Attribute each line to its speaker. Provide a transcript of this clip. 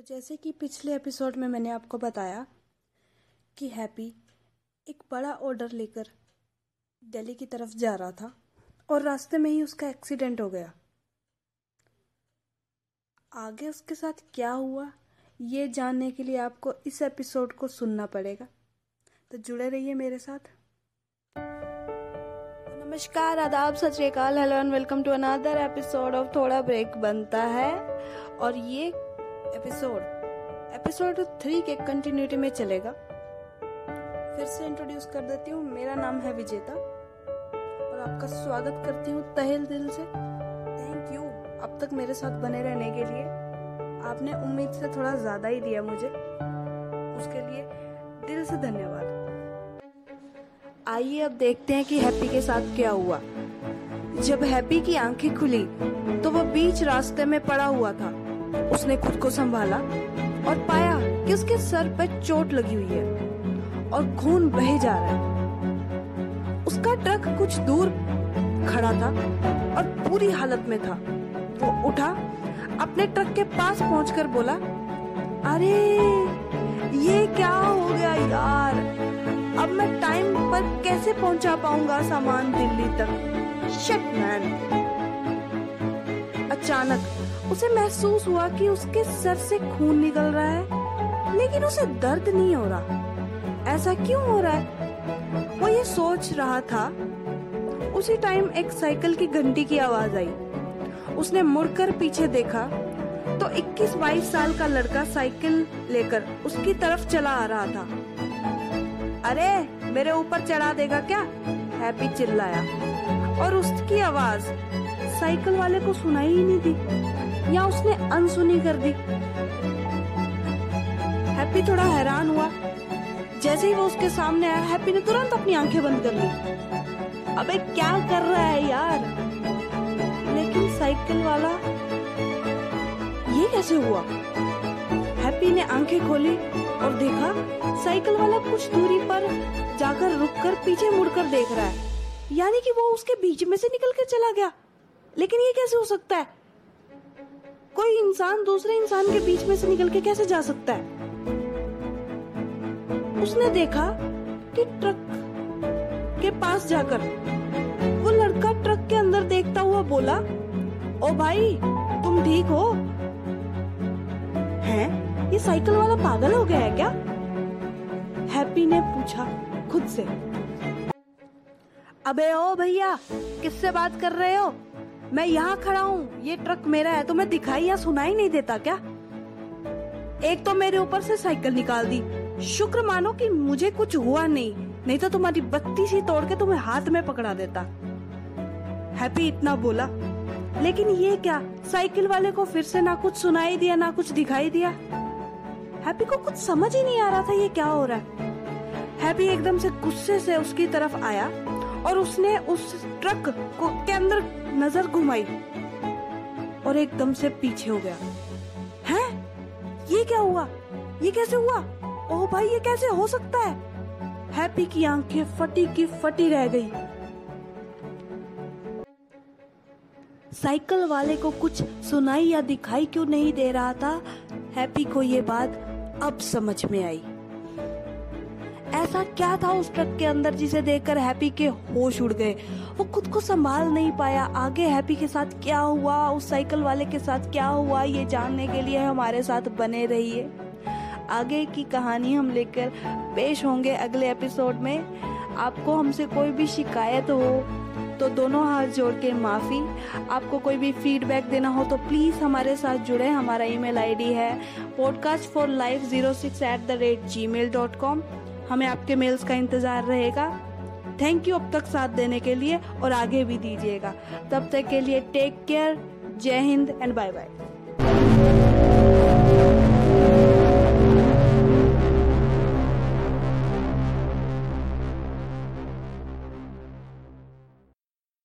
Speaker 1: तो जैसे कि पिछले एपिसोड में मैंने आपको बताया कि हैप्पी एक बड़ा ऑर्डर लेकर दिल्ली की तरफ़ जा रहा था और रास्ते में ही उसका एक्सीडेंट हो गया। आगे उसके साथ क्या हुआ, ये जानने के लिए आपको इस एपिसोड को सुनना पड़ेगा। तो जुड़े रहिए मेरे साथ। नमस्कार, आदाब, सत श्रीकाल hello and welcome to another episode of थोड़ा ब्रेक बनता है। और ये एपिसोड एपिसोड थ्री के कंटिन्यूटी में चलेगा। फिर से इंट्रोड्यूस कर देती हूँ। मेरा नाम है विजेता और आपका स्वागत करती हूँ तहेल दिल से। थैंक यू अब तक मेरे साथ बने रहने के लिए आपने उम्मीद से थोड़ा ज़्यादा ही दिया मुझे। उसके लिए दिल से धन्यवाद। आइए अब देखते हैं कि हैप्पी के साथ क्या हुआ। जब हैप्पी की आँखें खुली तो वह बीच रास्ते में पड़ा हुआ था। उसने खुद को संभाला और पाया कि उसके सर पर चोट लगी हुई है और खून बह जा रहा है। उसका ट्रक कुछ दूर खड़ा था और पूरी हालत में था। वो उठा, अपने ट्रक के पास पहुंचकर बोला, अरे, ये क्या हो गया यार? अब मैं टाइम पर कैसे पहुँचा पाऊँगा सामान दिल्ली तक? शिट मैन अचानक उसे महसूस हुआ कि उसके सर से खून निकल रहा है, लेकिन उसे दर्द नहीं हो रहा। ऐसा क्यों हो रहा है? वो ये सोच रहा था। उसी टाइम एक साइकिल की घंटी की आवाज़ आई। उसने मुड़कर पीछे देखा तो 21-22 साल का लड़का साइकिल लेकर उसकी तरफ़ चला आ रहा था। अरे, मेरे ऊपर चढ़ा देगा क्या? हैप्पी चिल्लाया। और उसकी आवाज़ साइकिल वाले को सुनाई ही नहीं दी। या उसने अनसुनी कर दी? हैप्पी थोड़ा हैरान हुआ। जैसे ही वो उसके सामने आया हैप्पी ने तुरंत अपनी आँखें बंद कर ली। अबे, क्या कर रहा है यार? लेकिन साइकिल वाला, ये कैसे हुआ? हैप्पी ने आँखें खोली और देखा, साइकिल वाला कुछ दूरी पर जाकर रुककर पीछे मुड़कर देख रहा है। यानी कि वो उसके बीच में से निकल कर चला गया। लेकिन ये कैसे हो सकता है? इंसान दूसरे इंसान के बीच में से निकल के कैसे जा सकता है? उसने देखा कि ट्रक के पास जाकर, वो लड़का ट्रक के अंदर देखता हुआ बोला, ओ भाई, तुम ठीक हो? हैं? ये साइकिल वाला पागल हो गया है क्या? हैप्पी ने पूछा खुद से। अबे ओ भैया, किससे बात कर रहे हो? मैं यहाँ खड़ा हूँ। ये ट्रक मेरा है, तुम्हें दिखाई या सुनाई नहीं देता क्या? एक तो मेरे ऊपर से साइकिल निकाल दी। शुक्र मानो कि मुझे कुछ हुआ नहीं नहीं तो तुम्हारी बत्ती सी तोड़ के तुम्हें हाथ में पकड़ा देता। हैप्पी इतना बोला। लेकिन ये क्या, साइकिल वाले को फिर से ना कुछ सुनाई दिया, ना कुछ दिखाई दिया? हैप्पी को कुछ समझ ही नहीं आ रहा था ये क्या हो रहा है। हैप्पी एकदम से गुस्से से उसकी तरफ़ आया। और उसने उस ट्रक को के अंदर नज़र घुमाई और एकदम से पीछे हो गया। हैं? ये क्या हुआ? ये कैसे हुआ? ओह भाई, ये कैसे हो सकता है? हैप्पी की आँखें फटी की फटी रह गई। साइकिल वाले को कुछ सुनाई या दिखाई क्यों नहीं दे रहा था? हैप्पी को ये बात अब समझ में आई। ऐसा क्या था उस ट्रक के अंदर जिसे देखकर हैप्पी के होश उड़ गए? वो खुद को संभाल नहीं पाया। आगे हैप्पी के साथ क्या हुआ? उस साइकिल वाले के साथ क्या हुआ? ये जानने के लिए हमारे साथ बने रहिए। आगे की कहानी हम लेकर पेश होंगे अगले एपिसोड में। आपको हमसे कोई भी शिकायत हो तो दोनों हाथ जोड़ के माफ़ी। आपको कोई भी फीडबैक देना हो तो प्लीज़ हमारे साथ जुड़े। हमारा ईमेल आईडी है podcast for life zero six eight the rate Gmail dot com हमें आपके मेल्स का इंतज़ार रहेगा। थैंक यू अब तक साथ देने के लिए और आगे भी दीजिएगा। तब तक के लिए टेक केयर जय हिंद एंड बाय बाय